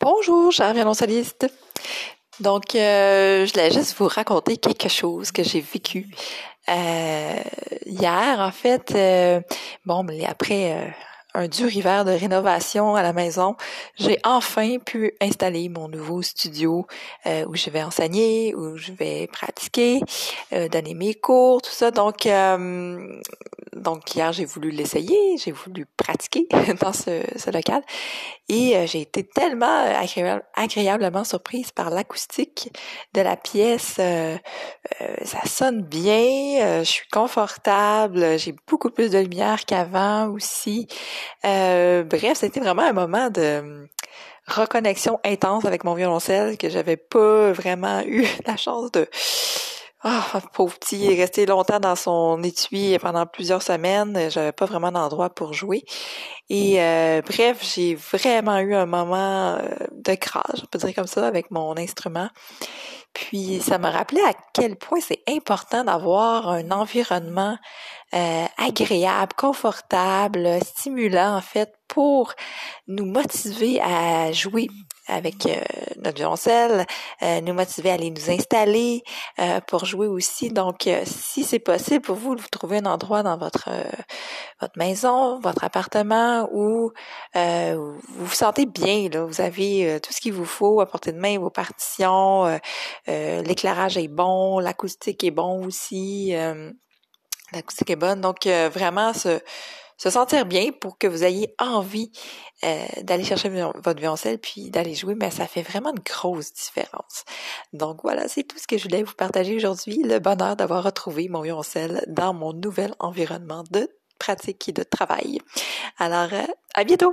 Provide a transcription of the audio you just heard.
Bonjour, chers violoncellistes. Donc, euh, je voulais juste vous raconter quelque chose que j'ai vécu euh, hier. En fait, euh, bon, après un dur hiver de rénovation à la maison, j'ai enfin pu installer mon nouveau studio euh, où je vais enseigner, où je vais pratiquer, euh, donner mes cours, tout ça. Donc, euh, donc hier j'ai voulu l'essayer, j'ai voulu pratiquer dans ce, ce local et j'ai été tellement agréablement surprise par l'acoustique de la pièce. ça sonne bien, je suis confortable, j'ai beaucoup plus de lumière qu'avant aussi. Euh, bref, c'était vraiment un moment de hum, reconnexion intense avec mon violoncelle que j'avais pas vraiment eu la chance de ah, pauvre petit, est resté longtemps dans son étui pendant plusieurs semaines. J'avais pas vraiment d'endroit pour jouer. Et euh, bref, j'ai vraiment eu un moment euh, de grâce, on peut dire comme ça, avec mon instrument. Puis ça m'a rappelé à quel point c'est important d'avoir un environnement euh, agréable, confortable, stimulant en fait pour nous motiver à jouer avec euh, notre violoncelle, euh, nous motiver à aller nous installer pour jouer aussi. Donc, si c'est possible pour vous, vous trouvez un endroit dans votre maison, votre appartement où vous vous sentez bien. Là, vous avez tout ce qu'il vous faut à portée de main, vos partitions, l'éclairage est bon, l'acoustique est bon aussi l'acoustique est bonne. Donc, euh, vraiment, se, se sentir bien pour que vous ayez envie euh, d'aller chercher votre violoncelle puis d'aller jouer, mais ça fait vraiment une grosse différence. Donc voilà, c'est tout ce que je voulais vous partager aujourd'hui. Le bonheur d'avoir retrouvé mon violoncelle dans mon nouvel environnement de pratique et de travail. Alors, euh, à bientôt!